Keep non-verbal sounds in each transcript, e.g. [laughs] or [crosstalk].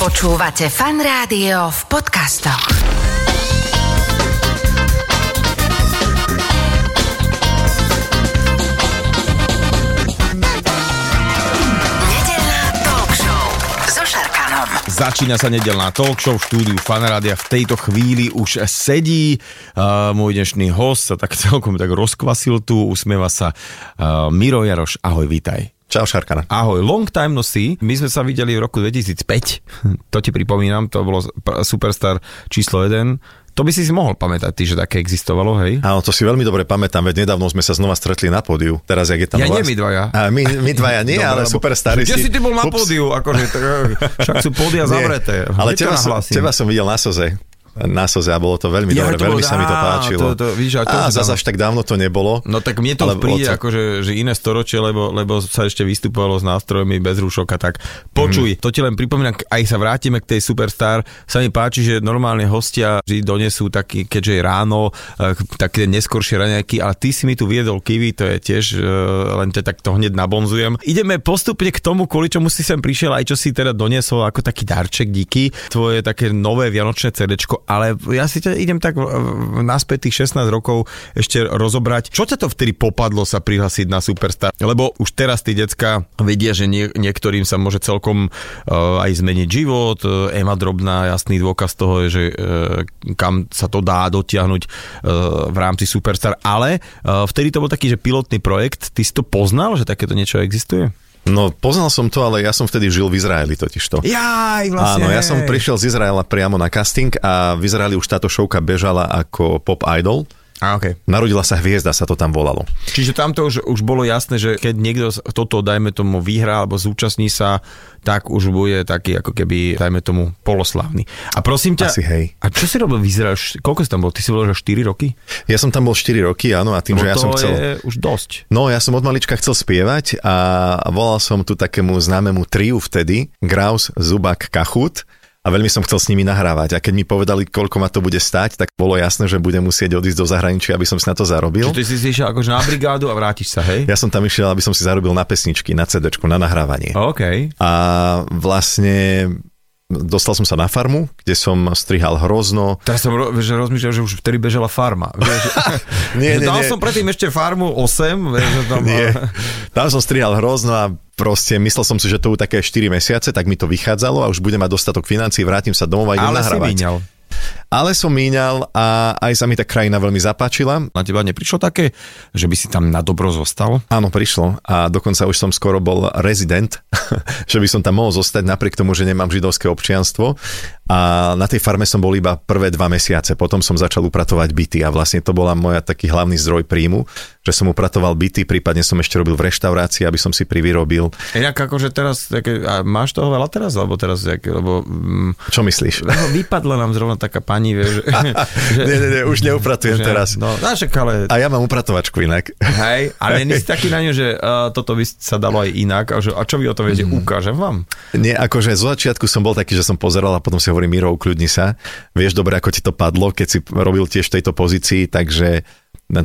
Počúvate fan rádio v podcastoch. Nedeľná talk. Začína sa nedelná talk show v štúdiu Fanrádia. V tejto chvíli už sedí uh, môj dnešný host, sa tak [laughs] celkom tak rozkvasil tu, usmieva sa uh, Miro Jaroš. Ahoj, vítaj. Čau Šarkana. Ahoj, long time no see. My sme sa videli v roku 2005, to ti pripomínam, to bolo Superstar číslo 1. To by si si mohol pamätať, ty, že také existovalo, hej? Áno, to si veľmi dobre pamätám, veď nedávno sme sa znova stretli na pódiu. Teraz, jak je tam Ja nie, vlast- my dvaja. A my, my dvaja nie, [laughs] Dobre, ale lebo- superstari Kde si ty bol na pódiu? Akože, tak, však sú pódia [laughs] Nie. zavreté. Ale teba som, teba som videl na Soze. Na Soze a bolo to veľmi Ja, dobre, to veľmi bolo- sa mi to páčilo. to- to- vidíš, a to a zase až tak dávno to nebolo. No tak mne to Ale príde, to- akože, že iné storočie, lebo, lebo sa ešte vystupovalo s nástrojmi bez rúšok a tak. Počuj, Mhm. to ti len pripomínam, aj sa vrátime k tej Superstar, sa mi páči, že normálne hostia vždy donesú taký, keďže je ráno, eh, také neskoršie raňajky, ale ty si mi tu viedol kiwi, to je tiež, eh, len te tak to hneď nabonzujem. Ideme postupne k tomu, kvôli čomu si sem prišiel, aj čo si teda doniesol ako taký darček, díky, tvoje také nové vianočné CDčko, ale ja si ťa idem tak naspäť tých 16 rokov ešte rozobrať. Čo ťa to vtedy popadlo sa prihlásiť na Superstar? Lebo už teraz tí decka vedia, že nie, niektorým sa môže celkom uh, aj zmeniť život. Uh, Ema Drobná, jasný dôkaz toho je, že uh, kam sa to dá dotiahnuť uh, v rámci Superstar. Ale uh, vtedy to bol taký, že pilotný projekt. Ty si to poznal, že takéto niečo existuje? No poznal som to, ale ja som vtedy žil v Izraeli totižto. Jaj, vlastne. Áno, ja som prišiel z Izraela priamo na casting a v Izraeli už táto šovka bežala ako pop idol. A, okay. Narodila sa hviezda, sa to tam volalo. Čiže tamto už, už bolo jasné, že keď niekto toto, dajme tomu, vyhrá alebo zúčastní sa, tak už bude taký, ako keby, dajme tomu, poloslavný. A prosím ťa, Asi hej. a čo si robil v Izraeli? Š- Koľko si tam bol? Ty si bol, že 4 roky? Ja som tam bol 4 roky, áno, a tým, Lebo že ja som chcel... je už dosť. No, ja som od malička chcel spievať a volal som tu takému známemu triu vtedy, Graus, Zubak, Kachut a veľmi som chcel s nimi nahrávať. A keď mi povedali, koľko ma to bude stať, tak bolo jasné, že budem musieť odísť do zahraničia, aby som si na to zarobil. Čiže ty si išiel akože na brigádu a vrátiš sa, hej? Ja som tam išiel, aby som si zarobil na pesničky, na CD, na nahrávanie. OK. A vlastne dostal som sa na farmu, kde som strihal hrozno. Teraz som že rozmýšľal, že už vtedy bežala farma. Vieš, [laughs] Nie, nie, dal nie. som predtým ešte farmu 8, vieš, že tam... Nie. Tam som strihal hrozno a proste myslel som si, že to budú také 4 mesiace, tak mi to vychádzalo a už budem mať dostatok financií, vrátim sa domov a idem Ale si nahrávať. Ale som míňal a aj sa mi tá krajina veľmi zapáčila. Na teba neprišlo také, že by si tam na dobro zostal? Áno, prišlo a dokonca už som skoro bol rezident, [laughs] že by som tam mohol zostať napriek tomu, že nemám židovské občianstvo. A na tej farme som bol iba prvé dva mesiace, potom som začal upratovať byty a vlastne to bola moja taký hlavný zdroj príjmu, že som upratoval byty, prípadne som ešte robil v reštaurácii, aby som si privyrobil. Inak akože teraz, také, a máš toho veľa teraz, alebo teraz, jak, lebo, mm, Čo myslíš? lebo vypadla nám zrovna taká pani, vieš, [laughs] že, Nie, nie, nie, už neupratujem že, teraz. No, náš, ale, A ja mám upratovačku inak. hej, ale nie si [laughs] taký na ňu, že uh, toto by sa dalo aj inak, a, že, a čo vy o tom viete, Mhm. ukážem vám. Nie, akože zo začiatku som bol taký, že som pozeral a potom si hovorím, Miro, ukľudni sa. Vieš dobre, ako ti to padlo, keď si robil tiež v tejto pozícii, takže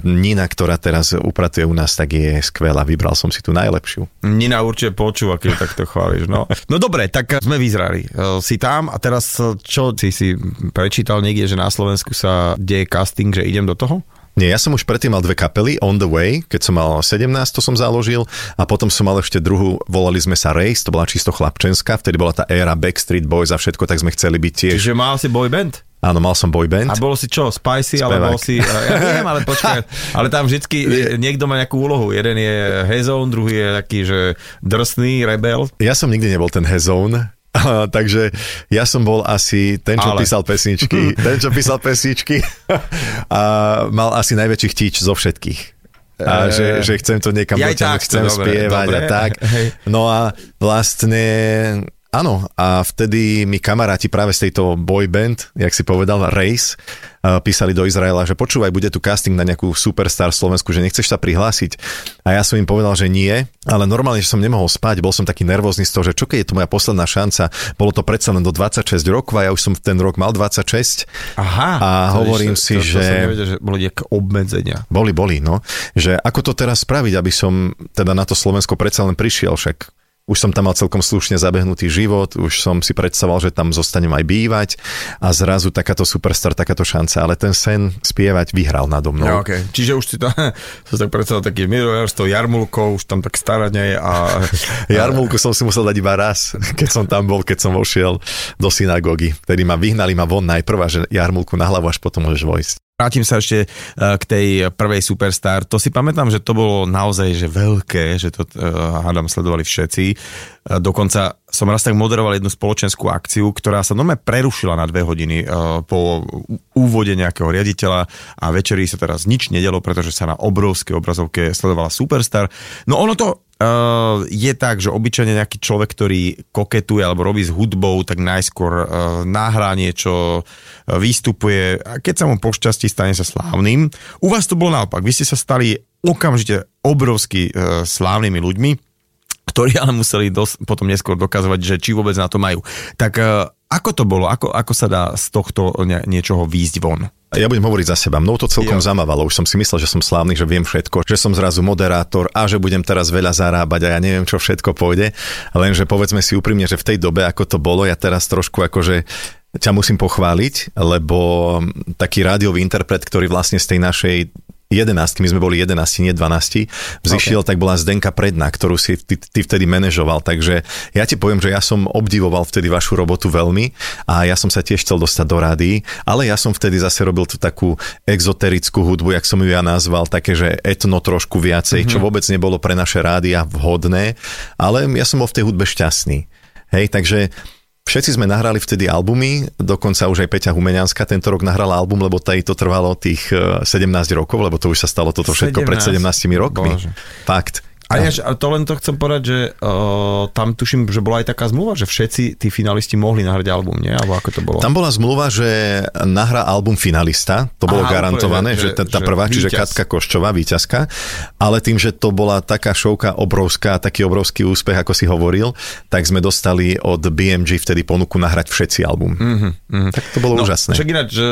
Nina, ktorá teraz upratuje u nás, tak je skvelá. Vybral som si tú najlepšiu. Nina určite počúva, keď takto chváliš. No. [laughs] no dobre, tak sme v Izraeli. Uh, Si tam a teraz uh, čo si si prečítal niekde, že na Slovensku sa deje casting, že idem do toho? Nie, ja som už predtým mal dve kapely, On the Way, keď som mal 17, to som založil, a potom som mal ešte druhú, volali sme sa Race, to bola čisto chlapčenská, vtedy bola tá éra Backstreet Boys a všetko, tak sme chceli byť tiež. Čiže mal si boy band? Áno, mal som boy band. A bolo si čo, spicy, Spevák. ale bol si, ja viem, ale počkaj, [laughs] ale tam vždycky niekto má nejakú úlohu. Jeden je hezón, druhý je taký, že drsný, rebel. Ja som nikdy nebol ten hezón, [laughs] takže ja som bol asi ten, čo Ale. písal pesničky, [laughs] ten, čo písal pesničky a mal asi najväčší chtíč zo všetkých. A Eh, že, že chcem to niekam jaj dotiahnuť, chcem dobre, spievať dobre. a tak. No a vlastne Áno, a vtedy mi kamaráti práve z tejto boy band, jak si povedal, Race, uh, písali do Izraela, že počúvaj, bude tu casting na nejakú superstar v Slovensku, že nechceš sa prihlásiť. A ja som im povedal, že nie, ale normálne, že som nemohol spať, bol som taký nervózny z toho, že čo keď je to moja posledná šanca, bolo to predsa len do 26 rokov a ja už som v ten rok mal 26. Aha. A hovorím si, to, to že- nevedel, že boli nejaké obmedzenia. Boli, boli, no. Že ako to teraz spraviť, aby som teda na to Slovensko predsa len prišiel, však už som tam mal celkom slušne zabehnutý život, už som si predstavoval, že tam zostanem aj bývať a zrazu takáto superstar, takáto šanca, ale ten sen spievať vyhral nado mnou. No, okay. Čiže už si to, [laughs] som tak predstavil taký milojar s tou jarmulkou, už tam tak starať a... [laughs] Jarmulku som si musel dať iba raz, keď som tam bol, keď som vošiel do synagógy, ktorí ma vyhnali ma von najprv a že jarmulku na hlavu, až potom môžeš vojsť. Vrátim sa ešte e, k tej prvej Superstar. To si pamätám, že to bolo naozaj že veľké, že to uh, hádam sledovali všetci. Uh, dokonca som raz tak moderoval jednu spoločenskú akciu, ktorá sa nome prerušila na dve hodiny po úvode nejakého riaditeľa a večeri sa teraz nič nedelo, pretože sa na obrovskej obrazovke sledovala Superstar. No ono to Uh, je tak, že obyčajne nejaký človek, ktorý koketuje alebo robí s hudbou, tak najskôr uh, nahrá niečo, uh, vystupuje a keď sa mu pošťastí, stane sa slávnym. U vás to bolo naopak. Vy ste sa stali okamžite obrovsky uh, slávnymi ľuďmi, ktorí ale museli dos- potom neskôr dokazovať, že či vôbec na to majú. Tak uh, ako to bolo? Ako, ako sa dá z tohto niečoho výjsť von? Ja budem hovoriť za seba. Mnou to celkom jo. zamávalo. Už som si myslel, že som slávny, že viem všetko, že som zrazu moderátor a že budem teraz veľa zarábať a ja neviem, čo všetko pôjde. Lenže povedzme si úprimne, že v tej dobe, ako to bolo, ja teraz trošku akože ťa musím pochváliť, lebo taký rádiový interpret, ktorý vlastne z tej našej 11, my sme boli 11, nie 12, vzýšiel, okay. tak bola Zdenka Predna, ktorú si ty, ty vtedy manažoval. Takže ja ti poviem, že ja som obdivoval vtedy vašu robotu veľmi a ja som sa tiež chcel dostať do rády, ale ja som vtedy zase robil tú takú exoterickú hudbu, jak som ju ja nazval, také, že etno trošku viacej, mm-hmm. čo vôbec nebolo pre naše rádia vhodné, ale ja som bol v tej hudbe šťastný. Hej, takže Všetci sme nahrali vtedy albumy, dokonca už aj Peťa Humenianská tento rok nahrala album, lebo tej to trvalo tých 17 eh, rokov, lebo to už sa stalo toto všetko 17. pred 17 rokmi. Bože. Fakt. A ja, to len to chcem povedať, že uh, tam tuším, že bola aj taká zmluva, že všetci tí finalisti mohli nahrať album, nie? Alebo ako to bolo? Tam bola zmluva, že nahrá album finalista, to bolo Aha, garantované, že, že tá, tá prvá, čiže Katka Koščová, víťazka, ale tým, že to bola taká šovka obrovská, taký obrovský úspech, ako si hovoril, tak sme dostali od BMG vtedy ponuku nahrať všetci album. Mm-hmm, mm-hmm. Tak to bolo no, úžasné. Však ináč, že,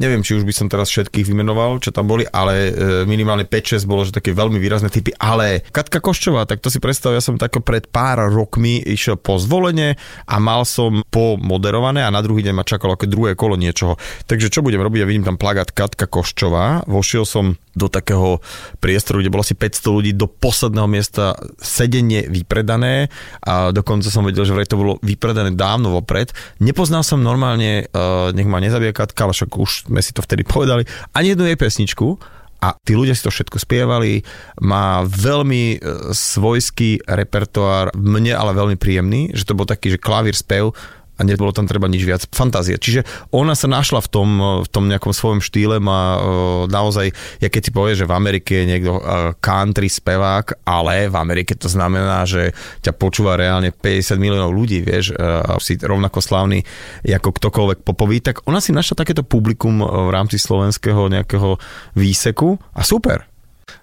neviem, či už by som teraz všetkých vymenoval, čo tam boli, ale e, minimálne 5-6 bolo, že také veľmi výrazné typy, ale ale Katka Koščová, tak to si predstav, ja som tako pred pár rokmi išiel po zvolenie a mal som po moderované a na druhý deň ma čakalo ako druhé kolo niečoho. Takže čo budem robiť? Ja vidím tam plagát Katka Koščová, vošiel som do takého priestoru, kde bolo asi 500 ľudí, do posledného miesta sedenie vypredané a dokonca som vedel, že vraj to bolo vypredané dávno vopred. Nepoznal som normálne, uh, nech ma nezabije Katka, ale však už sme si to vtedy povedali, ani jednu jej pesničku a tí ľudia si to všetko spievali, má veľmi e, svojský repertoár, mne ale veľmi príjemný, že to bol taký, že klavír spev a nebolo tam treba nič viac fantázie. Čiže ona sa našla v tom, v tom nejakom svojom štýle, má naozaj, ja keď si povie, že v Amerike je niekto country spevák, ale v Amerike to znamená, že ťa počúva reálne 50 miliónov ľudí, vieš, a si rovnako slávny ako ktokoľvek popový, tak ona si našla takéto publikum v rámci slovenského nejakého výseku a super.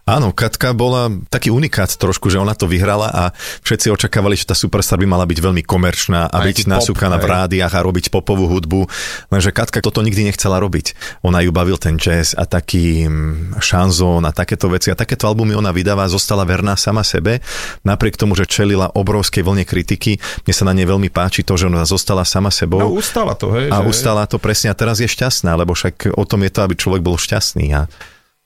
Áno, Katka bola taký unikát trošku, že ona to vyhrala a všetci očakávali, že tá Superstar by mala byť veľmi komerčná a byť nasúkaná v rádiách a robiť popovú hudbu, lenže Katka toto nikdy nechcela robiť. Ona ju bavil ten jazz a taký mm, šanzón a takéto veci a takéto albumy ona vydáva, zostala verná sama sebe, napriek tomu, že čelila obrovskej vlne kritiky. Mne sa na nej veľmi páči to, že ona zostala sama sebou. No, ustala to, hej. A že... ustala to presne a teraz je šťastná, lebo však o tom je to, aby človek bol šťastný. A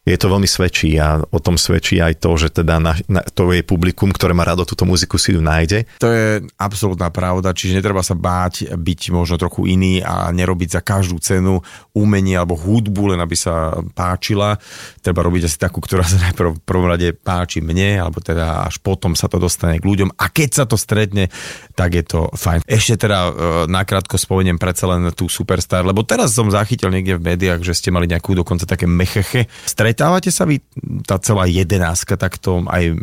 je to veľmi svedčí a o tom svedčí aj to, že teda na, na, to je publikum, ktoré má rado túto muziku, si ju nájde. To je absolútna pravda, čiže netreba sa báť byť možno trochu iný a nerobiť za každú cenu umenie alebo hudbu, len aby sa páčila. Treba robiť asi takú, ktorá sa najprv v prvom rade páči mne, alebo teda až potom sa to dostane k ľuďom a keď sa to stretne, tak je to fajn. Ešte teda e, nakrátko spomeniem predsa len tú Superstar, lebo teraz som zachytil niekde v médiách, že ste mali nejakú dokonca také mecheche stret stretávate sa vy, tá celá jedenáska takto aj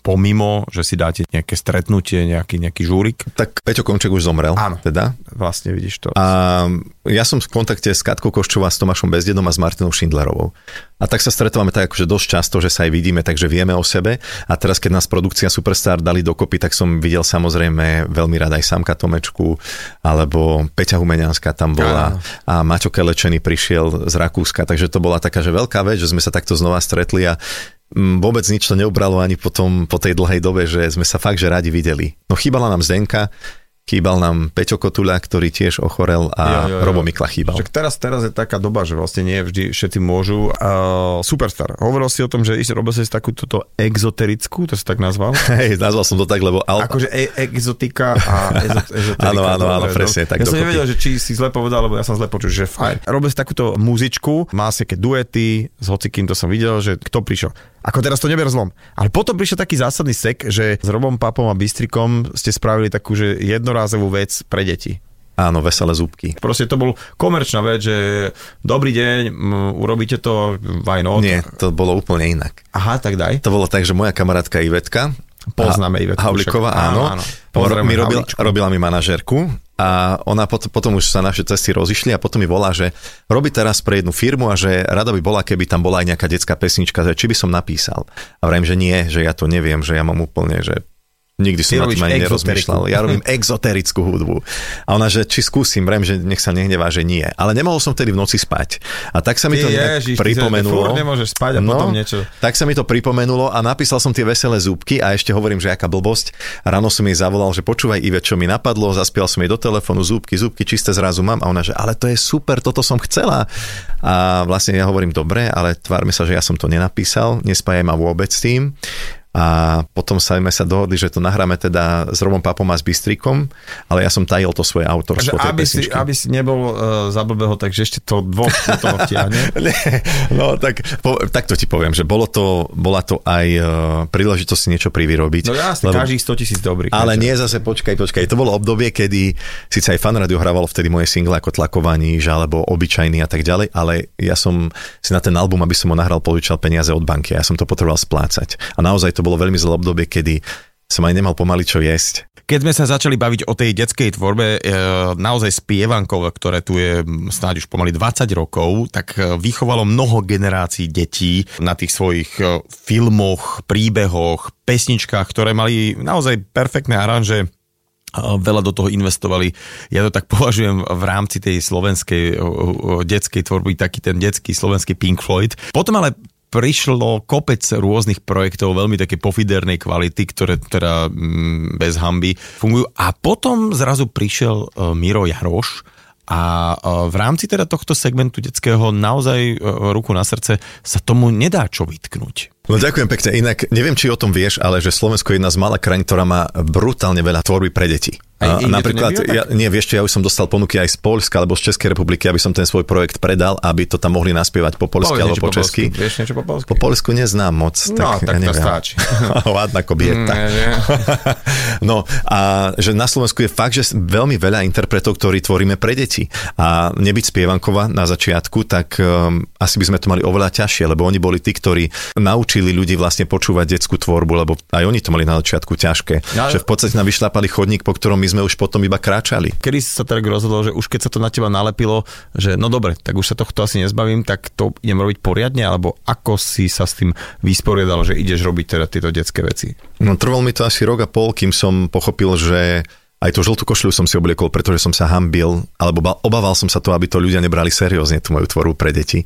pomimo, že si dáte nejaké stretnutie, nejaký, nejaký žúrik? Tak Peťo Komček už zomrel. Áno, teda. vlastne vidíš to. A ja som v kontakte s Katkou Koščová, s Tomášom Bezdedom a s Martinou Šindlerovou. A tak sa stretávame tak akože dosť často, že sa aj vidíme, takže vieme o sebe. A teraz, keď nás produkcia Superstar dali dokopy, tak som videl samozrejme veľmi rád aj Samka Tomečku, alebo Peťa Humenianská tam bola a Maťo Kelečený prišiel z Rakúska, takže to bola taká, že veľká vec, že sme sa takto znova stretli a mm, vôbec nič to neubralo ani potom, po tej dlhej dobe, že sme sa fakt, že radi videli. No chýbala nám Zdenka, Chýbal nám Peťo Kotuľa, ktorý tiež ochorel a jo, jo, jo. Robo Mikla chýbal. Však teraz, teraz je taká doba, že vlastne nie vždy všetci môžu. Uh, superstar. Hovoril si o tom, že robil si takú túto exoterickú, to si tak nazval? [laughs] Hej, nazval som to tak, lebo... Al... Akože e- exotika a [laughs] ezoterika. áno, áno, áno, presne. Tak ja som nevedel, že či si zle povedal, lebo ja som zle počul, že fajn. Robil si takúto muzičku, má si také duety, s hocikým to som videl, že kto prišiel. Ako teraz to neber zlom. Ale potom prišiel taký zásadný sek, že s Robom Papom a Bystrikom ste spravili takú, že jednorázovú vec pre deti. Áno, veselé zúbky. Proste to bol komerčná vec, že dobrý deň, m, urobíte to, why not? Nie, to bolo úplne inak. Aha, tak daj. To bolo tak, že moja kamarátka Ivetka, Poznáme Ivetku. Havlíková, áno. áno. áno. Mi robila, robila mi manažerku a ona pot, potom už sa naše cesty rozišli a potom mi volá, že robí teraz pre jednu firmu a že rada by bola, keby tam bola aj nejaká detská pesnička, že či by som napísal. A vrajím, že nie, že ja to neviem, že ja mám úplne, že Nikdy som na tým ani nerozmýšľal. Ja robím exoterickú hudbu. A ona, že či skúsim, vrem, že nech sa nehnevá, že nie. Ale nemohol som vtedy v noci spať. A tak sa mi to Ježiš, pripomenulo. Ty nemôžeš spať a no, potom niečo. Tak sa mi to pripomenulo a napísal som tie veselé zúbky a ešte hovorím, že aká blbosť. Ráno som jej zavolal, že počúvaj Ive, čo mi napadlo, zaspial som jej do telefónu zúbky, zúbky čisté zrazu mám a ona, že ale to je super, toto som chcela. A vlastne ja hovorím, dobre, ale tvárme sa, že ja som to nenapísal, nespájaj ma vôbec s tým a potom sa sme sa dohodli, že to nahráme teda s Robom Papom a s Bystrikom, ale ja som tajil to svoje autorstvo tej aby si, aby si nebol uh, za blbého, takže ešte to dvoch do toho vtiahne. [laughs] no tak, po, tak to ti poviem, že bolo to, bola to aj uh, príležitosť si niečo privyrobiť. No jasne, lebo, každých 100 tisíc dobrých. Ale nie zase, počkaj, počkaj, to bolo obdobie, kedy síce aj fan radio hrávalo vtedy moje single ako Tlakovaní, alebo Obyčajný a tak ďalej, ale ja som si na ten album, aby som ho nahral, požičal peniaze od banky a ja som to potreboval splácať. A naozaj to to bolo veľmi zlé obdobie, kedy som aj nemal pomaly čo jesť. Keď sme sa začali baviť o tej detskej tvorbe, e, naozaj spievankov, ktoré tu je snáď už pomaly 20 rokov, tak e, vychovalo mnoho generácií detí na tých svojich e, filmoch, príbehoch, pesničkách, ktoré mali naozaj perfektné aranže veľa do toho investovali. Ja to tak [laughs] považujem v rámci tej slovenskej detskej tvorby, taký ten detský slovenský Pink Floyd. Potom ale prišlo kopec rôznych projektov veľmi také pofidernej kvality, ktoré teda mm, bez hamby fungujú. A potom zrazu prišiel uh, Miro Jaroš a uh, v rámci teda tohto segmentu detského naozaj uh, ruku na srdce sa tomu nedá čo vytknúť. No ďakujem pekne. Inak neviem, či o tom vieš, ale že Slovensko je jedna z malých krajín, ktorá má brutálne veľa tvorby pre deti. Aj, napríklad, ja, nie, vieš čo, ja už som dostal ponuky aj z Polska alebo z Českej republiky, aby som ten svoj projekt predal, aby to tam mohli naspievať po polsky alebo po, po česky. Vieš niečo po polsky? Po polsku neznám moc. No, tak, tak ja to stačí. [laughs] Ladná kobieta. Mm, [laughs] no a že na Slovensku je fakt, že veľmi veľa interpretov, ktorí tvoríme pre deti. A nebyť spievankova na začiatku, tak um, asi by sme to mali oveľa ťažšie, lebo oni boli tí, ktorí naučili ľudí vlastne počúvať detskú tvorbu, lebo aj oni to mali na začiatku ťažké. Ja, že v podstate nám vyšľapali chodník, po ktorom my sme už potom iba kráčali. Kedy si sa tak rozhodol, že už keď sa to na teba nalepilo, že no dobre, tak už sa tohto asi nezbavím, tak to idem robiť poriadne, alebo ako si sa s tým vysporiadal, že ideš robiť teda tieto detské veci? No trval mi to asi rok a pol, kým som pochopil, že aj tú žltú košľu som si obliekol, pretože som sa hambil, alebo obával som sa to, aby to ľudia nebrali seriózne, tú moju tvorbu pre deti.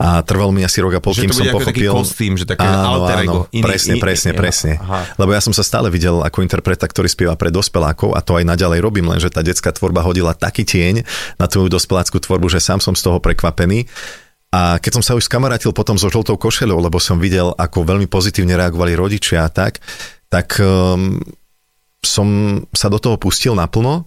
A trval mi asi rok a pol, kým som pochopil... Taký kostým, že také áno, alter ego. Áno, iný, presne, iný, presne, iný, presne. Aha. Lebo ja som sa stále videl ako interpreta, ktorý spieva pre dospelákov a to aj naďalej robím, lenže tá detská tvorba hodila taký tieň na tú dospeláckú tvorbu, že sám som z toho prekvapený. A keď som sa už skamarátil potom so žltou košeľou, lebo som videl, ako veľmi pozitívne reagovali rodičia a tak, tak um, som sa do toho pustil naplno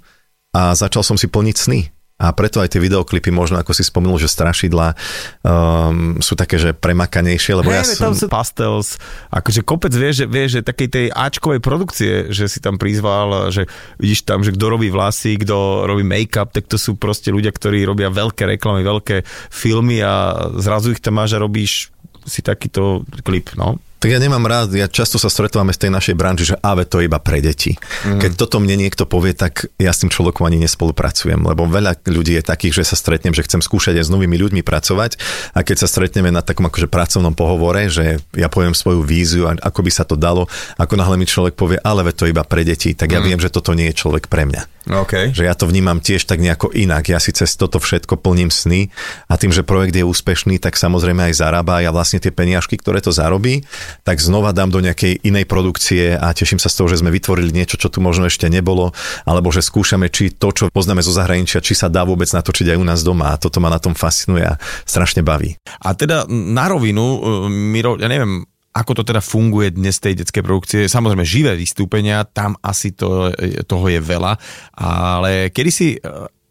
a začal som si plniť sny. A preto aj tie videoklipy, možno ako si spomenul, že strašidla um, sú také, že premakanejšie, lebo hey, ja som... tam sú pastels, akože kopec vieš, že, vieš, že takej tej Ačkovej produkcie, že si tam prizval, že vidíš tam, že kto robí vlasy, kto robí make-up, tak to sú proste ľudia, ktorí robia veľké reklamy, veľké filmy a zrazu ich tam máš a robíš si takýto klip, no. Tak ja nemám rád, ja často sa stretávame z tej našej branži, že ave to je iba pre deti. Mm. Keď toto mne niekto povie, tak ja s tým človekom ani nespolupracujem, lebo veľa ľudí je takých, že sa stretnem, že chcem skúšať aj s novými ľuďmi pracovať a keď sa stretneme na takom akože pracovnom pohovore, že ja poviem svoju víziu, ako by sa to dalo, ako náhle mi človek povie, ale to je iba pre deti, tak ja mm. viem, že toto nie je človek pre mňa. OK. Že ja to vnímam tiež tak nejako inak. Ja si cez toto všetko plním sny a tým, že projekt je úspešný, tak samozrejme aj zarába a ja vlastne tie peniažky, ktoré to zarobí, tak znova dám do nejakej inej produkcie a teším sa z toho, že sme vytvorili niečo, čo tu možno ešte nebolo, alebo že skúšame, či to, čo poznáme zo zahraničia, či sa dá vôbec natočiť aj u nás doma a toto ma na tom fascinuje a strašne baví. A teda na rovinu, e, Miro, ja neviem, ako to teda funguje dnes tej detskej produkcie. Samozrejme, živé vystúpenia, tam asi to, toho je veľa, ale kedy si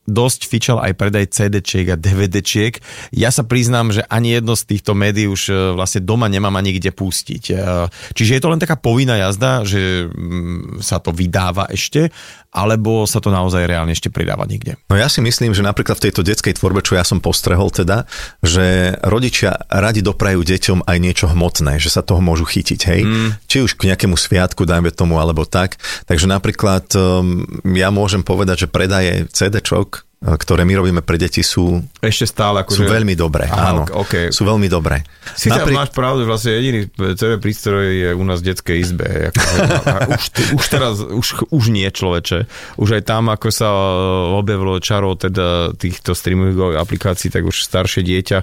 dosť fičal aj predaj CD-čiek a DVD-čiek. Ja sa priznám, že ani jedno z týchto médií už e, vlastne doma nemám ani kde pustiť. E, čiže je to len taká povinná jazda, že mm, sa to vydáva ešte, alebo sa to naozaj reálne ešte pridáva niekde? No ja si myslím, že napríklad v tejto detskej tvorbe, čo ja som postrehol teda, že rodičia radi doprajú deťom aj niečo hmotné, že sa toho môžu chytiť, hej? Mm. Či už k nejakému sviatku, dajme tomu, alebo tak. Takže napríklad um, ja môžem povedať, že predaje CD-čok ktoré my robíme pre deti sú, Ešte stále akože... sú veľmi dobré. Aha, áno, okay. sú veľmi dobré. Si Napri... máš pravdu, vlastne jediný CD prístroj je u nás v detskej izbe. Akože, už, už teraz, už, už nie človeče. Už aj tam, ako sa objavilo čaro teda týchto streamingových aplikácií, tak už staršie dieťa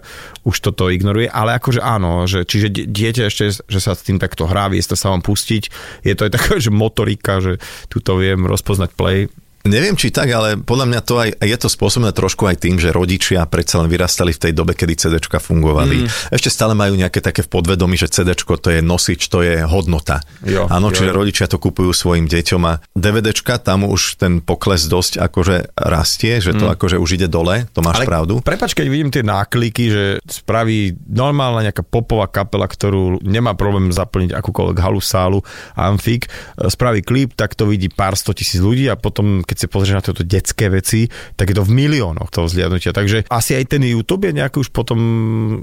už toto ignoruje. Ale akože áno, že, čiže dieťa ešte, že sa s tým takto hrá, vie sa vám pustiť. Je to aj taká, že motorika, že tu to viem rozpoznať play Neviem, či tak, ale podľa mňa to aj, je to spôsobené trošku aj tým, že rodičia predsa len vyrastali v tej dobe, kedy CDčka fungovali. Mm. Ešte stále majú nejaké také v podvedomí, že CDčko to je nosič, to je hodnota. Jo, Áno, jo, čiže jo. rodičia to kupujú svojim deťom a DVDčka, tam už ten pokles dosť akože rastie, že to mm. akože už ide dole, to máš Ale pravdu. Prepač, keď vidím tie nákliky, že spraví normálna nejaká popová kapela, ktorú nemá problém zaplniť akúkoľvek halu, sálu, amfik, spraví klip, tak to vidí pár sto tisíc ľudí a potom, keď si pozrieš na toto detské veci, tak je to v miliónoch toho vzliadnutia. Takže asi aj ten YouTube je nejaký už potom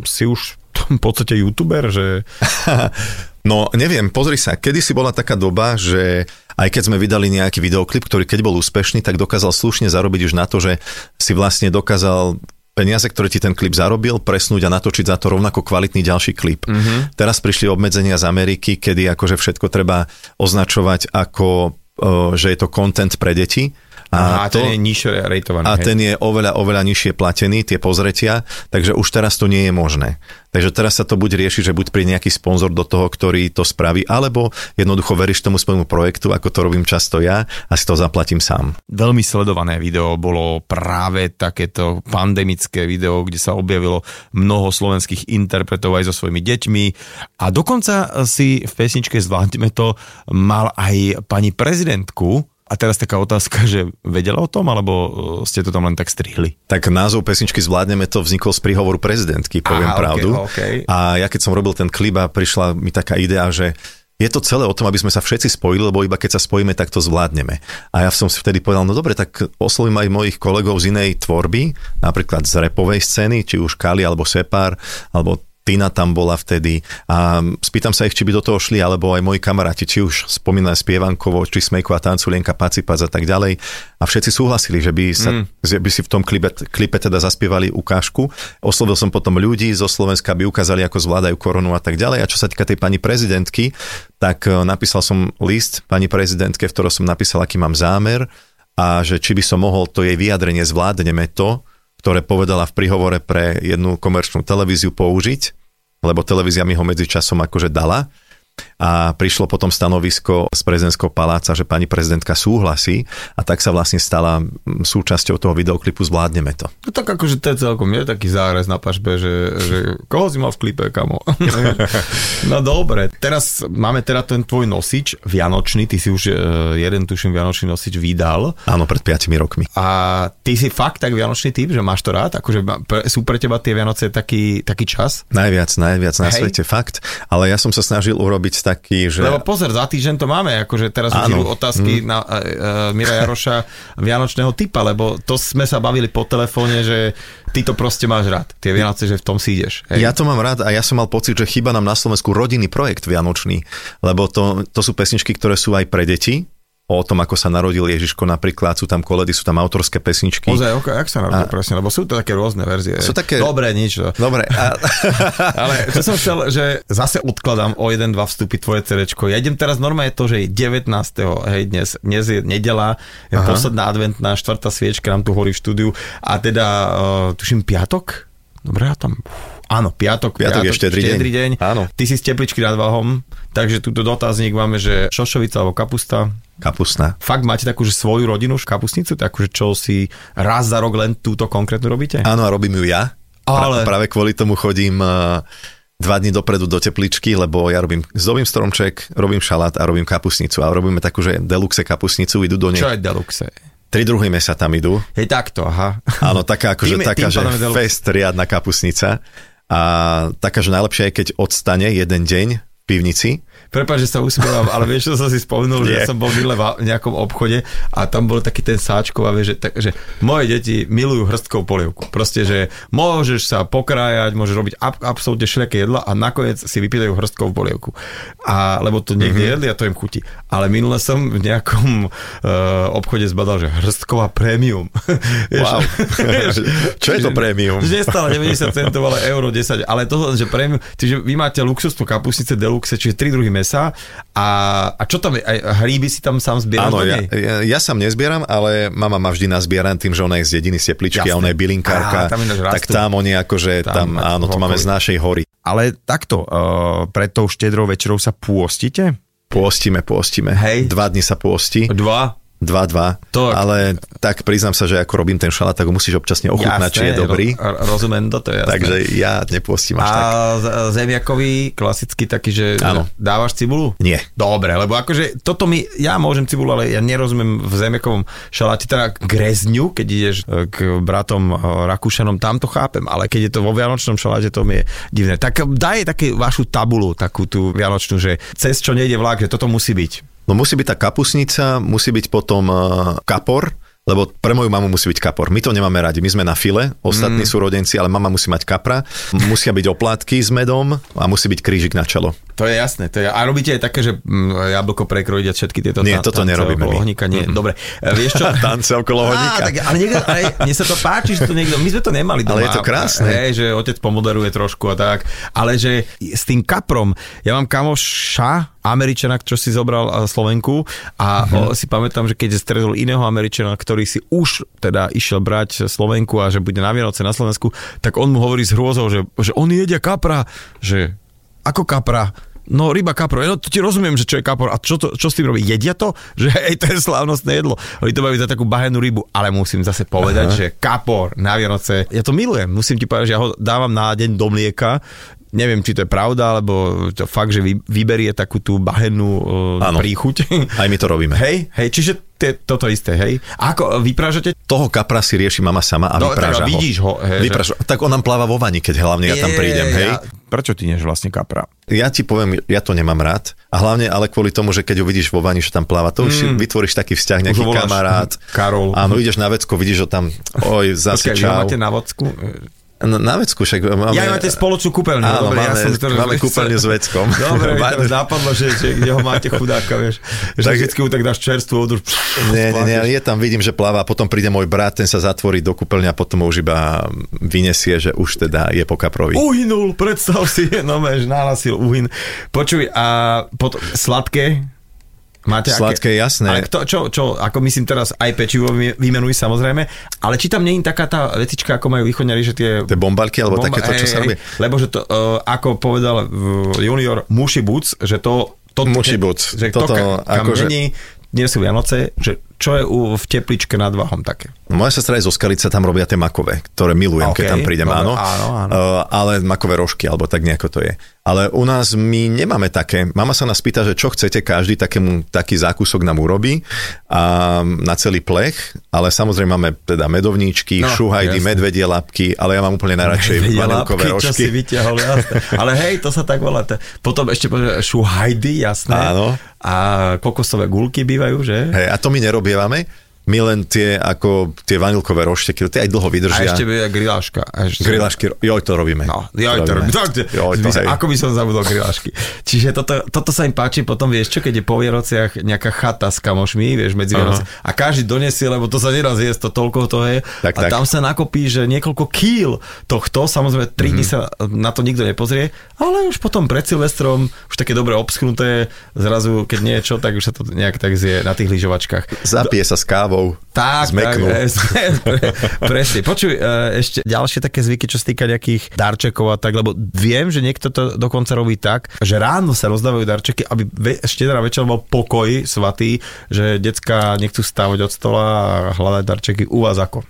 si už v podstate youtuber, že... [laughs] No neviem, pozri sa, kedy si bola taká doba, že aj keď sme vydali nejaký videoklip, ktorý keď bol úspešný, tak dokázal slušne zarobiť už na to, že si vlastne dokázal peniaze, ktoré ti ten klip zarobil, presnúť a natočiť za to rovnako kvalitný ďalší klip. Mm-hmm. Teraz prišli obmedzenia z Ameriky, kedy akože všetko treba označovať ako, o, že je to content pre deti a, a to, ten je nižšie rejtovaný. A hej? ten je oveľa, oveľa nižšie platený, tie pozretia, takže už teraz to nie je možné. Takže teraz sa to buď rieši, že buď príde nejaký sponzor do toho, ktorý to spraví, alebo jednoducho veríš tomu svojmu projektu, ako to robím často ja a si to zaplatím sám. Veľmi sledované video bolo práve takéto pandemické video, kde sa objavilo mnoho slovenských interpretov aj so svojimi deťmi a dokonca si v pesničke Zvládneme to mal aj pani prezidentku, a teraz taká otázka, že vedela o tom, alebo e, ste to tam len tak strihli? Tak názov pesničky Zvládneme to vznikol z príhovoru prezidentky, poviem Aha, pravdu. okay, okay. A ja keď som robil ten klip a prišla mi taká idea, že je to celé o tom, aby sme sa všetci spojili, lebo iba keď sa spojíme, tak to zvládneme. A ja som si vtedy povedal, no dobre, tak oslovím aj mojich kolegov z inej tvorby, napríklad z repovej scény, či už Kali alebo Separ, alebo Tina tam bola vtedy a spýtam sa ich, či by do toho šli, alebo aj moji kamaráti, či už spomínané Spievankovo, či Smejko a Tanculienka, Pacipac a tak ďalej. A všetci súhlasili, že by, sa, mm. že by si v tom klipe, klipe teda zaspievali ukážku. Oslovil som potom ľudí zo Slovenska, aby ukázali, ako zvládajú koronu a tak ďalej. A čo sa týka tej pani prezidentky, tak e, napísal som list pani prezidentke, v ktorom som napísal, aký mám zámer a že či by som mohol to jej vyjadrenie zvládneme to, ktoré povedala v príhovore pre jednu komerčnú televíziu použiť, lebo televízia mi ho medzičasom akože dala a prišlo potom stanovisko z prezidentského paláca, že pani prezidentka súhlasí a tak sa vlastne stala súčasťou toho videoklipu Zvládneme to. No tak akože to je celkom je taký zárez na pašbe, že, že koho si mal v klipe, kamo? [laughs] no dobre, teraz máme teda ten tvoj nosič vianočný, ty si už e, jeden tuším vianočný nosič vydal. Áno, pred 5 rokmi. A ty si fakt tak vianočný typ, že máš to rád? Akože sú pre teba tie Vianoce taký, taký čas? Najviac, najviac na Hej. svete, fakt. Ale ja som sa snažil urobiť taký, že... Lebo pozor, za týždeň to máme, akože teraz už otázky mm. na uh, Mira Jaroša [laughs] vianočného typa, lebo to sme sa bavili po telefóne, že ty to proste máš rád, tie Vianoce, že v tom si ideš. Hej? Ja to mám rád a ja som mal pocit, že chyba nám na Slovensku rodinný projekt Vianočný, lebo to, to sú pesničky, ktoré sú aj pre deti, o tom, ako sa narodil Ježiško napríklad, sú tam koledy, sú tam autorské pesničky. Ozaj, ok, jak sa narodil presne, lebo sú to také rôzne verzie. Sú také- Dobre, nič. Dobre, a, [laughs] Ale čo som chcel, že zase odkladám o jeden, dva vstupy tvoje cerečko. Ja idem teraz normálne to, že je 19. Hej, dnes, dnes je nedela, je Aha. posledná adventná, štvrtá sviečka nám tu horí v štúdiu a teda, uh, tuším, piatok? Dobre, ja tam... Áno, piatok, Piatok je štedrý deň. deň. Áno. Ty si z tepličky nad Váhom, takže túto dotazník máme, že šošovica alebo kapusta. Kapusná. Fakt máte takú, že svoju rodinu, kapustnicu, takú, že čo si raz za rok len túto konkrétnu robíte? Áno, a robím ju ja. Ale- Pra, práve kvôli tomu chodím uh, dva dní dopredu do tepličky, lebo ja robím, zdobím stromček, robím šalát a robím kapusnicu. A robíme takú, že deluxe kapusnicu, idú do nej. Čo je deluxe? Tri druhy mesa tam idú. Hej, takto, aha. Áno, taká akože Tým- taká, tým že fest riadna kapusnica. A taká, že najlepšie je, keď odstane jeden deň v pivnici. Prepač, že sa usmievam, ale vieš, čo som si spomenul, že ja som bol minule v nejakom obchode a tam bol taký ten sáčkov a vieš, že, tak, že moje deti milujú hrstkou polievku. Proste, že môžeš sa pokrájať, môžeš robiť ab, absolútne všelijaké jedla a nakoniec si vypýtajú hrstkou polievku. A, lebo to niekde mm-hmm. jedli a to im chutí. Ale minule som v nejakom uh, obchode zbadal, že hrstková prémium. [laughs] Wow. [laughs] [laughs] Čo je to prémium? Že nestále 90 centov, ale euro 10. Ale to, že prémium, čiže vy máte luxusnú kapusnice deluxe, čiže tri druhy mesa a, a čo tam? Aj hríby si tam sám zbieraš Áno, ja, ja, ja sám nezbieram, ale mama ma vždy nazbieran tým, že ona je z dediny z tepličky Jasné. a ona je bylinkárka. Á, tam tak tam oni akože, Tam tam, áno, to máme z našej hory. Ale takto, uh, pred tou štedrou večerou sa pôstíte? Pôstime, pôstime. Hej. Dva dni sa pôsti. Dva? Dva, dva. To- ale tak priznám sa, že ako robím ten šalát, tak ho musíš občasne ochutnať, či je dobrý. Ro, rozumiem to, to je jasné. Takže ja nepôstim až tak. a z- zemiakový, klasický taký, že Áno. dávaš cibulu? Nie. Dobre, lebo akože toto mi, ja môžem cibulu, ale ja nerozumiem v zemiakovom šaláte, teda grezňu, keď ideš e, k bratom e, Rakúšanom, tam to chápem, ale keď je to vo vianočnom šaláte, to mi je divné. Tak daj také vašu tabulu, takú tú vianočnú, že cez čo nejde vlak, že toto musí byť. No musí byť tá kapusnica, musí byť potom uh, kapor, lebo pre moju mamu musí byť kapor. My to nemáme radi, my sme na file, ostatní mm. sú rodenci, ale mama musí mať kapra, musia byť oplátky s medom a musí byť krížik na čelo. To je jasné. To je, a robíte aj také, že mm, jablko prekrojiť a všetky tieto Nie, toto nerobíme okolo my. Ohníka, nie. Dobre. E, Vieš čo? [laughs] Tance okolo. Á, tak, ale, niekto, ale mne sa to páči, že to niekto, my sme to nemali doma. Ale je to krásne. Hej, že otec pomoderuje trošku a tak, ale že s tým kaprom, ja mám kamoša, Američana, čo si zobral eh, Slovenku a mm-hmm. si pamätám, že keď stretol iného Američana, ktorý si už teda išiel brať Slovenku a že bude na Vianoce na Slovensku, tak on mu hovorí s hrôzou, že, že oni jedia kapra, že ako kapra? No ryba kapro, no ti rozumiem, že čo je kapor a čo, to, čo s tým robí? Jedia to? [laughs] Že hej, to je slávnostné jedlo. Oni to majú za takú bahenú rybu, ale musím zase povedať, Aha. že kapor na Vianoce, ja to milujem, musím ti povedať, že ja ho dávam na deň do mlieka, neviem, či to je pravda, alebo to fakt, že vy, vyberie takú tú bahennú uh, Áno. príchuť. Aj my to robíme. Hej, hej, čiže te, toto isté, hej. A ako vyprážate? Toho kapra si rieši mama sama a No, vypráža tak ho. vidíš ho, hej, Vypráža. Tak on nám pláva vo vani, keď hlavne ja tam prídem, hej. Ja, prečo ty než vlastne kapra? Ja ti poviem, ja to nemám rád. A hlavne ale kvôli tomu, že keď ho vidíš vo vani, že tam pláva, to už si vytvoríš taký vzťah, nejaký kamarát. Karol. Áno, ideš na vecko, vidíš ho tam, oj, [laughs] zase ho čau. máte na vodku? No, na vecku však máme... Ja máte spoločnú kúpeľňu. Áno, dobre, ja máme, som to, máme kúpeľňu s veckom. [laughs] Dobre, Máme- [laughs] napadlo, že, že kde ho máte chudáka, vieš. Že Tak- vždycky mu tak dáš čerstvú vodu. Nie, nie, nie, je tam, vidím, že pláva, potom príde môj brat, ten sa zatvorí do kúpeľne a potom už iba vyniesie, že už teda je po kaprovi. Uhynul, predstav si, [laughs] no mež, náhlasil uhyn. Počuj, a potom sladké? Máte Sladké, jasné. Ale kto, čo, čo, ako myslím teraz, aj pečivo vy- vymenuj samozrejme, ale či tam nie je taká tá vecička, ako majú východňari, že tie... Tie bombalky, alebo Bomba- takéto, čo sa robí. Lebo že to, uh, ako povedal uh, junior Muši Buc, že to... to Muši Buc, Že toto to, ka- kam akože- není, nie sú Vianoce, že čo je u, v tepličke nad Váhom také? Moja sestra je zo Skalica, tam robia tie makové, ktoré milujem, keď OK, tam prídem, dobre, áno. áno, áno. Uh, ale makové rožky, alebo tak nejako to je. Ale u nás my nemáme také. Mama sa nás pýta, že čo chcete, každý takému, taký zákusok nám urobí a na celý plech, ale samozrejme máme teda medovníčky, No, šuhajdy, jasné. medvedie lapky, ale ja mám úplne najradšej vanilkové lapky, Čo si rožky. vyťahol, jasné. Ale hej, to sa tak volá. Potom ešte šuhajdy, jasné. Áno. A kokosové gulky bývajú, že? Hej, a to my nerobievame. My len tie, ako tie vanilkové rošteky, tie aj dlho A vydržia. ešte bude griláška. A ešte... Grilašky, joj, to robíme. No, joj, to robím. Tak, Joj, to, hej. ako by som zabudol grilášky. Čiže toto, toto sa im páči, potom vieš čo, keď je po Vienociach nejaká chata s kamošmi, vieš, medzi Vianoce. A každý donesie, lebo to sa nedá zjesť, to toľko to je. Tak, a tak. tam sa nakopí, že niekoľko kíl tohto, samozrejme 3 dní Mhm. sa na to nikto nepozrie, ale už potom pred Silvestrom, už také dobre obschnuté, zrazu, keď niečo, tak už sa to nejak tak zje na tých lyžovačkách. Zapije sa s kávou. Tak, Zmeknú. tak, [laughs] pre, presne. Počuj, e, ešte ďalšie také zvyky, čo sa týka nejakých darčekov a tak, lebo viem, že niekto to dokonca robí tak, že ráno sa rozdávajú darčeky, aby ve, štedrá večer bol pokoj svatý, že decka nechcú stávať od stola a hľadať darčeky u vás ako.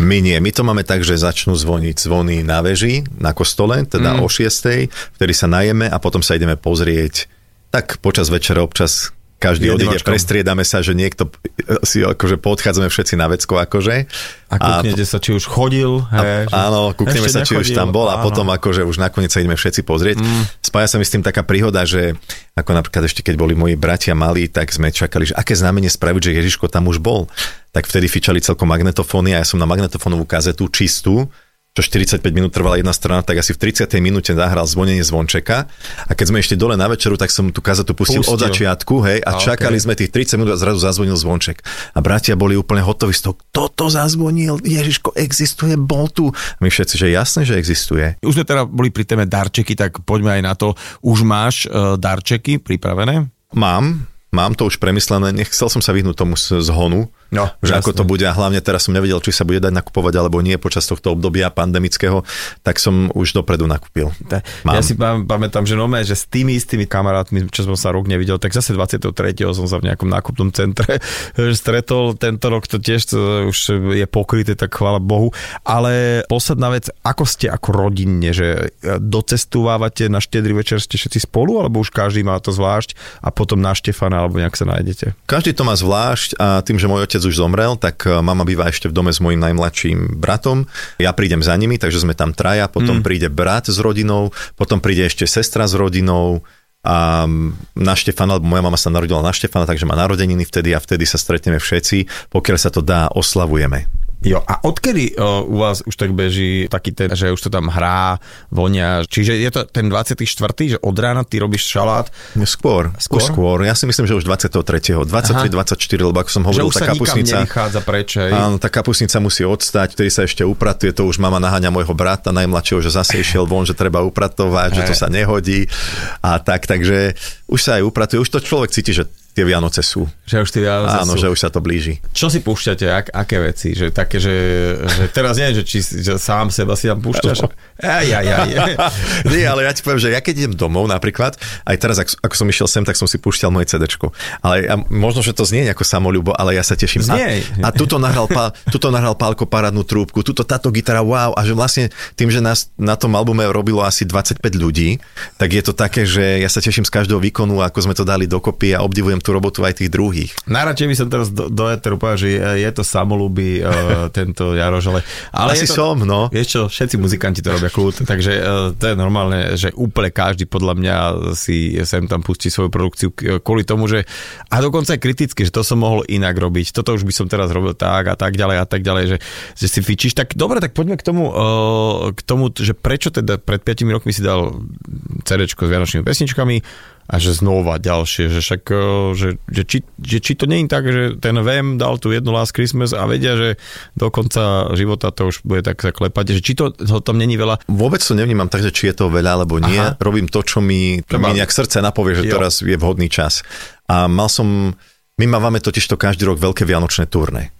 My nie, my to máme tak, že začnú zvoniť zvony na veži, na kostole, teda mm. o 6, vtedy sa najeme a potom sa ideme pozrieť. Tak počas večera občas každý Jedným odíde, prestriedame sa, že niekto si akože podchádzame všetci na vecko akože. A kúknete sa, či už chodil. A, Hej, že áno, kúkneme sa, či už nechodil, tam bol a áno. potom akože už nakoniec sa ideme všetci pozrieť. Mm. Spája sa mi s tým taká príhoda, že ako napríklad ešte keď boli moji bratia malí, tak sme čakali, že aké znamenie spraviť, že Ježiško tam už bol. Tak vtedy fičali celkom magnetofóny a ja som na magnetofónovú kazetu čistú čo 45 minút trvala jedna strana, tak asi v 30. minúte zahral zvonenie zvončeka a keď sme ešte dole na večeru, tak som tú kazetu pustil, Pustil. od začiatku, hej, A, a čakali okej. sme tých 30 minút a zrazu zazvonil zvonček. A bratia boli úplne hotoví z toho, kto to zazvonil, Ježiško, existuje, bol tu. My všetci, že jasné, že existuje. Už sme teda boli pri téme darčeky, tak poďme aj na to. Už máš uh, darčeky pripravené? Mám, mám to už premyslené, nechcel som sa vyhnúť tomu z- zhonu, No, že ako to bude a hlavne teraz som nevedel, či sa bude dať nakupovať alebo nie počas tohto obdobia pandemického, tak som už dopredu nakúpil. Mám. ja si pam, pamätám, že nome, že s tými istými kamarátmi, čo som sa rok nevidel, tak zase 23. som sa v nejakom nákupnom centre [laughs] stretol. Tento rok to tiež už je pokryté, tak chvála Bohu. Ale posledná vec, ako ste ako rodinne, že docestúvávate na štedrý večer, ste všetci spolu, alebo už každý má to zvlášť a potom na Štefana, alebo nejak sa nájdete? Každý to má zvlášť a tým, že môj otec už zomrel, tak e, mama býva ešte v dome s mojim najmladším bratom. Ja prídem za nimi, takže sme tam traja, potom mm. príde brat s rodinou, potom príde ešte sestra s rodinou a na Štefana, lebo moja mama sa narodila na Štefana, takže má narodeniny vtedy a vtedy sa stretneme všetci. Pokiaľ sa to dá, oslavujeme. Jo, a odkedy o, u vás už tak beží taký ten, že už to tam hrá, vonia, čiže je to ten 24., že od rána ty robíš šalát, Skôr, Skôr? skôr. Ja si myslím, že už 23. 23, 24, lebo ako som že hovoril, už tá sa kapusnica... nevychádza preč, hej? Áno, tá kapusnica musí odstať, vtedy sa ešte upratuje, to už mama naháňa môjho brata najmladšieho, že zase išiel von, že treba upratovať, že to Hej. sa nehodí a tak, takže už sa aj upratuje, už to človek cíti, že tie Vianoce sú. Že už ty Vianoce Áno, sú. že už sa to blíži. Čo si púšťate, ak, aké veci? Že také, že, že teraz neviem, že či že sám seba si tam púšťaš. Aj, aj, aj. [laughs] Nie, ale ja ti poviem, že ja keď idem domov napríklad, aj teraz, ako, ako som išiel sem, tak som si púšťal moje CDčko. Ale ja, možno, že to znie ako samolúbo, ale ja sa teším. Znie. A, a tuto, nahral, pá, tuto nahral Pálko parádnu trúbku, tuto táto gitara, wow. A že vlastne tým, že nás na tom albume robilo asi 25 ľudí, tak je to také, že ja sa teším z každého výkonu, ako sme to dali dokopy a obdivujem tú robotu aj tých druhých. Najradšej by som teraz do, do Eteru povedal, že je, je to samolúby uh, [laughs] tento Jaroš, ale, ale Asi to, som, no. Vieš čo, všetci muzikanti to robia kľud, takže uh, to je normálne, že úplne každý podľa mňa si sem tam pustí svoju produkciu kvôli tomu, že a dokonca je kriticky, že to som mohol inak robiť, toto už by som teraz robil tak a tak ďalej a tak ďalej, že, že si fičíš. Tak dobre, tak poďme k tomu, uh, k tomu, že prečo teda pred 5 rokmi si dal CDčko s vianočnými pesničkami a že znova ďalšie, že však, eh, že, že, či, že či to nie je tak, že ten VM dal tu jednu Last Christmas a vedia, že do konca života to už bude tak sa klepať, že či to, to tam není veľa. Vôbec to nevnímam tak, že či je to veľa alebo nie. Aha. Robím to, čo mi, mi nejak srdce napovie, že Jo. teraz je vhodný čas. A mal som, my máme totiž to každý rok veľké vianočné turné,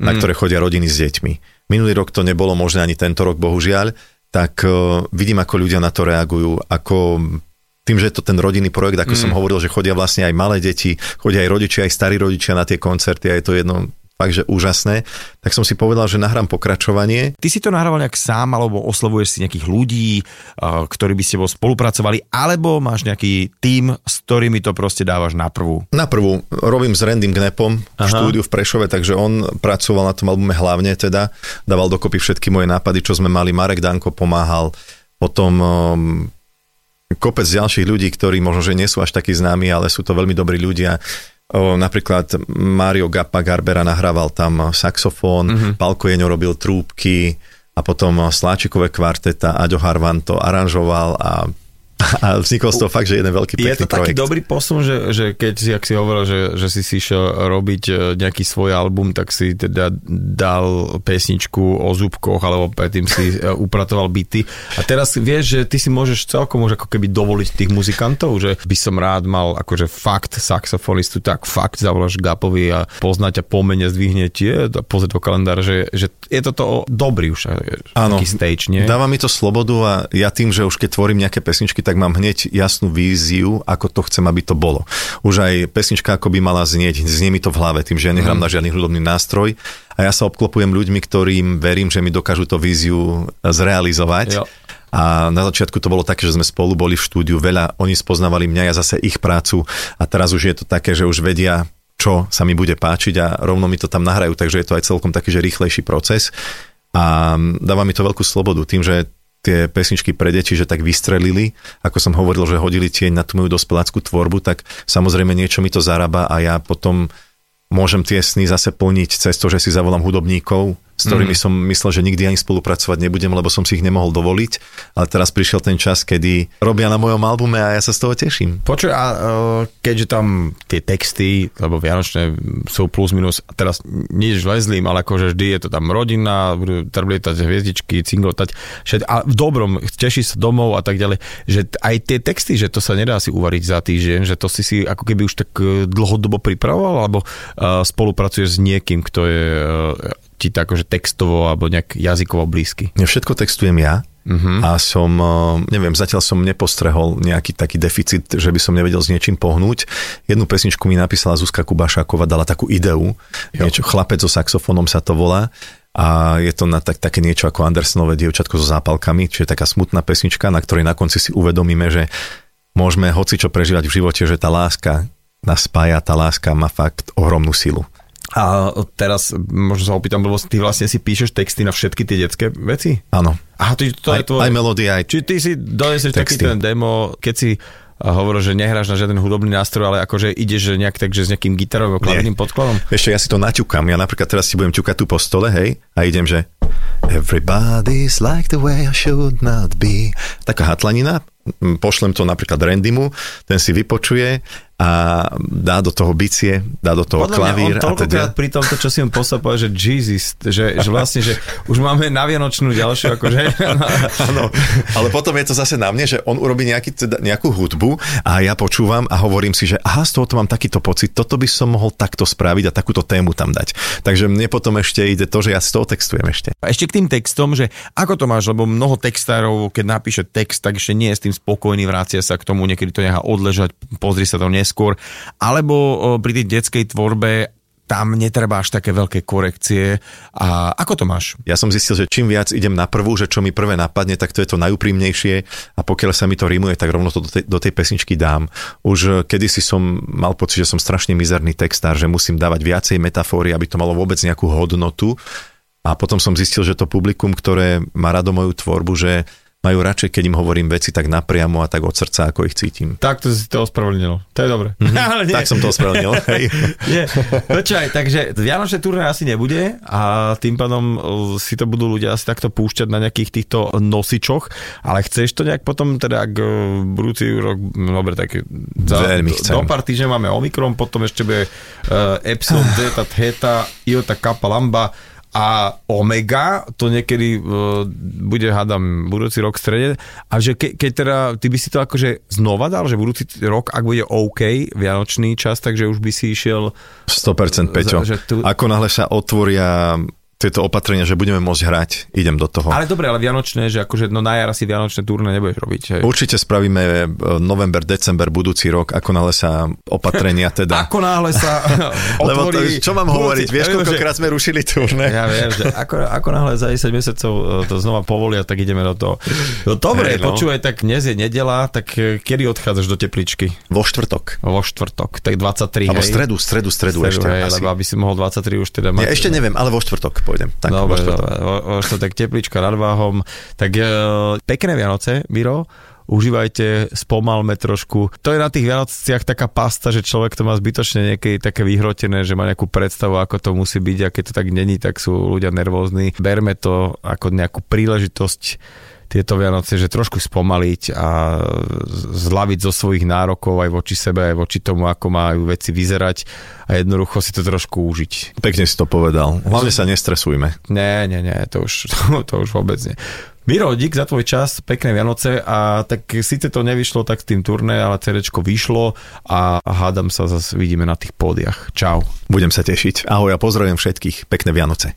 na ktoré chodia rodiny s deťmi. Minulý rok to nebolo možné ani tento rok, bohužiaľ, tak uh, vidím, ako ľudia na to reagujú, ako tým, že je to ten rodinný projekt, ako mm. som hovoril, že chodia vlastne aj malé deti, chodia aj rodičia, aj starí rodičia na tie koncerty a je to jedno fakt, že úžasné, tak som si povedal, že nahrám pokračovanie Ty si to nahrával nejak sám, alebo oslovuješ si nejakých ľudí, uh, ktorí by s tebou spolupracovali, alebo máš nejaký tím, s ktorými to proste dávaš na prvú. Na prvú robím s Randym Gnepom v Aha. štúdiu v Prešove, takže on pracoval na tom albume hlavne teda, dával dokopy všetky moje nápady, čo sme mali, Marek Danko pomáhal, potom um, kopec ďalších ľudí, ktorí možno, že nie sú až takí známi, ale sú to veľmi dobrí ľudia. O, napríklad Mario Gappa Garbera nahrával tam saxofón, mm-hmm. Palko Jeňo robil trúbky a potom Sláčikové kvarteta, Aďo Harvan to aranžoval a a vznikol z toho fakt, že jeden veľký pekný Je to projekt. taký dobrý posun, že, že keď si, ak si hovoril, že, že si si išiel robiť e, nejaký svoj album, tak si teda dal pesničku o zúbkoch, alebo predtým si e, upratoval byty. A teraz vieš, že ty si môžeš celkom už ako keby dovoliť tých muzikantov, že by som rád mal akože fakt saxofonistu, tak fakt zavoláš Gapovi a poznať a pomene zdvihne tie, pozrieť do kalendára, že, že je toto dobrý už e, Áno, stage, nie? Dáva mi to slobodu a ja tým, že už keď tvorím nejaké pesničky, tak mám hneď jasnú víziu, ako to chcem, aby to bolo. Už aj pesnička ako by mala znieť, znie mi to v hlave, tým, že ja nehrám mm. na žiadny hudobný nástroj a ja sa obklopujem ľuďmi, ktorým verím, že mi dokážu to víziu zrealizovať. Jo. A na začiatku to bolo také, že sme spolu boli v štúdiu, veľa oni spoznávali mňa, ja zase ich prácu a teraz už je to také, že už vedia, čo sa mi bude páčiť a rovno mi to tam nahrajú, takže je to aj celkom taký, že rýchlejší proces a dáva mi to veľkú slobodu tým, že tie pesničky pre deti, že tak vystrelili, ako som hovoril, že hodili tieň na tú moju dospeláckú tvorbu, tak samozrejme niečo mi to zarába a ja potom môžem tie sny zase plniť cez to, že si zavolám hudobníkov, s ktorými mm. som myslel, že nikdy ani spolupracovať nebudem, lebo som si ich nemohol dovoliť. Ale teraz prišiel ten čas, kedy robia na mojom albume a ja sa z toho teším. Počuj, a uh, keďže tam tie texty, lebo Vianočné sú plus minus, a teraz nič zlým, ale akože vždy je to tam rodina, budú trblietať hviezdičky, cinglotať, a v dobrom, teší sa domov a tak ďalej, že aj tie texty, že to sa nedá si uvariť za týždeň, že to si si ako keby už tak e, dlhodobo pripravoval, alebo uh, spolupracuješ s niekým, kto je ti to akože textovo alebo nejak jazykovo blízky? Ja všetko textujem ja, uh-huh. a som, neviem, zatiaľ som nepostrehol nejaký taký deficit, že by som nevedel s niečím pohnúť. Jednu pesničku mi napísala Zuzka Kubášáková, dala takú ideu, jo. niečo, chlapec so saxofónom sa to volá a je to na tak, také niečo ako Andersonové dievčatko so zápalkami, čiže taká smutná pesnička, na ktorej na konci si uvedomíme, že môžeme hoci čo prežívať v živote, že tá láska nás spája, tá láska má fakt ohromnú silu. A teraz možno sa opýtam, lebo ty vlastne si píšeš texty na všetky tie detské veci? Áno. Aha, to, to aj, je tvoj... aj melódia, aj Či ty si doneseš taký ten demo, keď si hovoril, že nehráš na žiaden hudobný nástroj, ale akože ideš nejak tak, že s nejakým gitarovým klavírnym podkladom? Ešte ja si to naťukám. Ja napríklad teraz si budem ťukať tu po stole, hej, a idem, že Everybody's like the way I should not be. Taká hatlanina, pošlem to napríklad Randymu, ten si vypočuje a dá do toho bicie, dá do toho Podľa klavír. Mňa on toľkokrát teda... pri tomto, čo si on poslal, povedal, že Jesus, že, že vlastne, že už máme na Vianočnú ďalšiu, akože. [laughs] Áno, ale potom je to zase na mne, že on urobí nejaký, teda, nejakú hudbu a ja počúvam a hovorím si, že aha, z toho to mám takýto pocit, toto by som mohol takto spraviť a takúto tému tam dať. Takže mne potom ešte ide to, že ja z toho textujem ešte. A ešte k tým textom, že ako to máš, lebo mnoho textárov, keď napíše text, tak ešte nie je s tým spokojný, vrácia sa k tomu, niekedy to nechá odležať, pozri sa to neskôr, alebo pri tej detskej tvorbe tam netreba až také veľké korekcie. A ako to máš? Ja som zistil, že čím viac idem na prvú, že čo mi prvé napadne, tak to je to najúprimnejšie a pokiaľ sa mi to rímuje, tak rovno to do tej, do tej pesničky dám. Už kedysi som mal pocit, že som strašne mizerný textár, že musím dávať viacej metafóry, aby to malo vôbec nejakú hodnotu. A potom som zistil, že to publikum, ktoré má rado moju tvorbu, že majú radšej, keď im hovorím veci tak napriamo a tak od srdca, ako ich cítim. Tak to si to ospravedlnilo. To je dobre. Mm-hmm. [laughs] Ale nie. Tak som to ospravedlnil. [laughs] nie. Počkaj, takže Vianočné turné asi nebude a tým pádom uh, si to budú ľudia asi takto púšťať na nejakých týchto nosičoch, ale chceš to nejak potom teda, ak uh, budúci rok, no dobre, tak za, Veľmi chcem. do pár týždňov máme Omikron, potom ešte bude uh, Epsilon, Zeta, Theta, Iota, Kappa, Lambda, a Omega, to niekedy uh, bude, hádam, budúci rok v strede. A že ke, keď teda, ty by si to akože znova dal, že budúci rok, ak bude OK, vianočný čas, takže už by si išiel... 100% Peťo. Za, že tu... Ako náhle sa otvoria tieto opatrenia, že budeme môcť hrať, idem do toho. Ale dobre, ale Vianočné, že akože no na jar asi Vianočné turné nebudeš robiť. Hej. Určite spravíme e, november, december budúci rok, ako náhle sa opatrenia [laughs] teda... ako náhle sa [laughs] [laughs] Lebo to, čo mám budúci, hovoriť, vieš, koľkokrát sme rušili turné. Ja viem, že ako, ako náhle za 10 mesiacov e, to znova povolia, tak ideme do toho. No dobre, hey, no. počúvaj, tak dnes je nedela, tak e, kedy odchádzaš do tepličky? Vo štvrtok. Vo štvrtok, tak 23, Alebo stredu, stredu, stredu, stredu ešte. Hej, lebo aby si mohol 23 už teda mať... Ja ešte neviem, ale vo štvrtok pôjdem. Tak, dobre, dobre, o, o, tak teplička nad váhom. Tak e, pekné Vianoce, Miro užívajte, spomalme trošku. To je na tých Vianociach taká pasta, že človek to má zbytočne niekedy také vyhrotené, že má nejakú predstavu, ako to musí byť a keď to tak není, tak sú ľudia nervózni. Berme to ako nejakú príležitosť tieto Vianoce, že trošku spomaliť a zlaviť zo svojich nárokov aj voči sebe, aj voči tomu, ako majú veci vyzerať a jednoducho si to trošku užiť. Pekne si to povedal. Hlavne sa nestresujme. Nie, nie, nie, to už, to, [laughs] to už vôbec nie. Miro, dík za tvoj čas, pekné Vianoce a tak síce to nevyšlo tak s tým turné, ale CD vyšlo a hádam sa zase vidíme na tých pódiach. Čau. Budem sa tešiť. Ahoj a pozdravujem všetkých. Pekné Vianoce.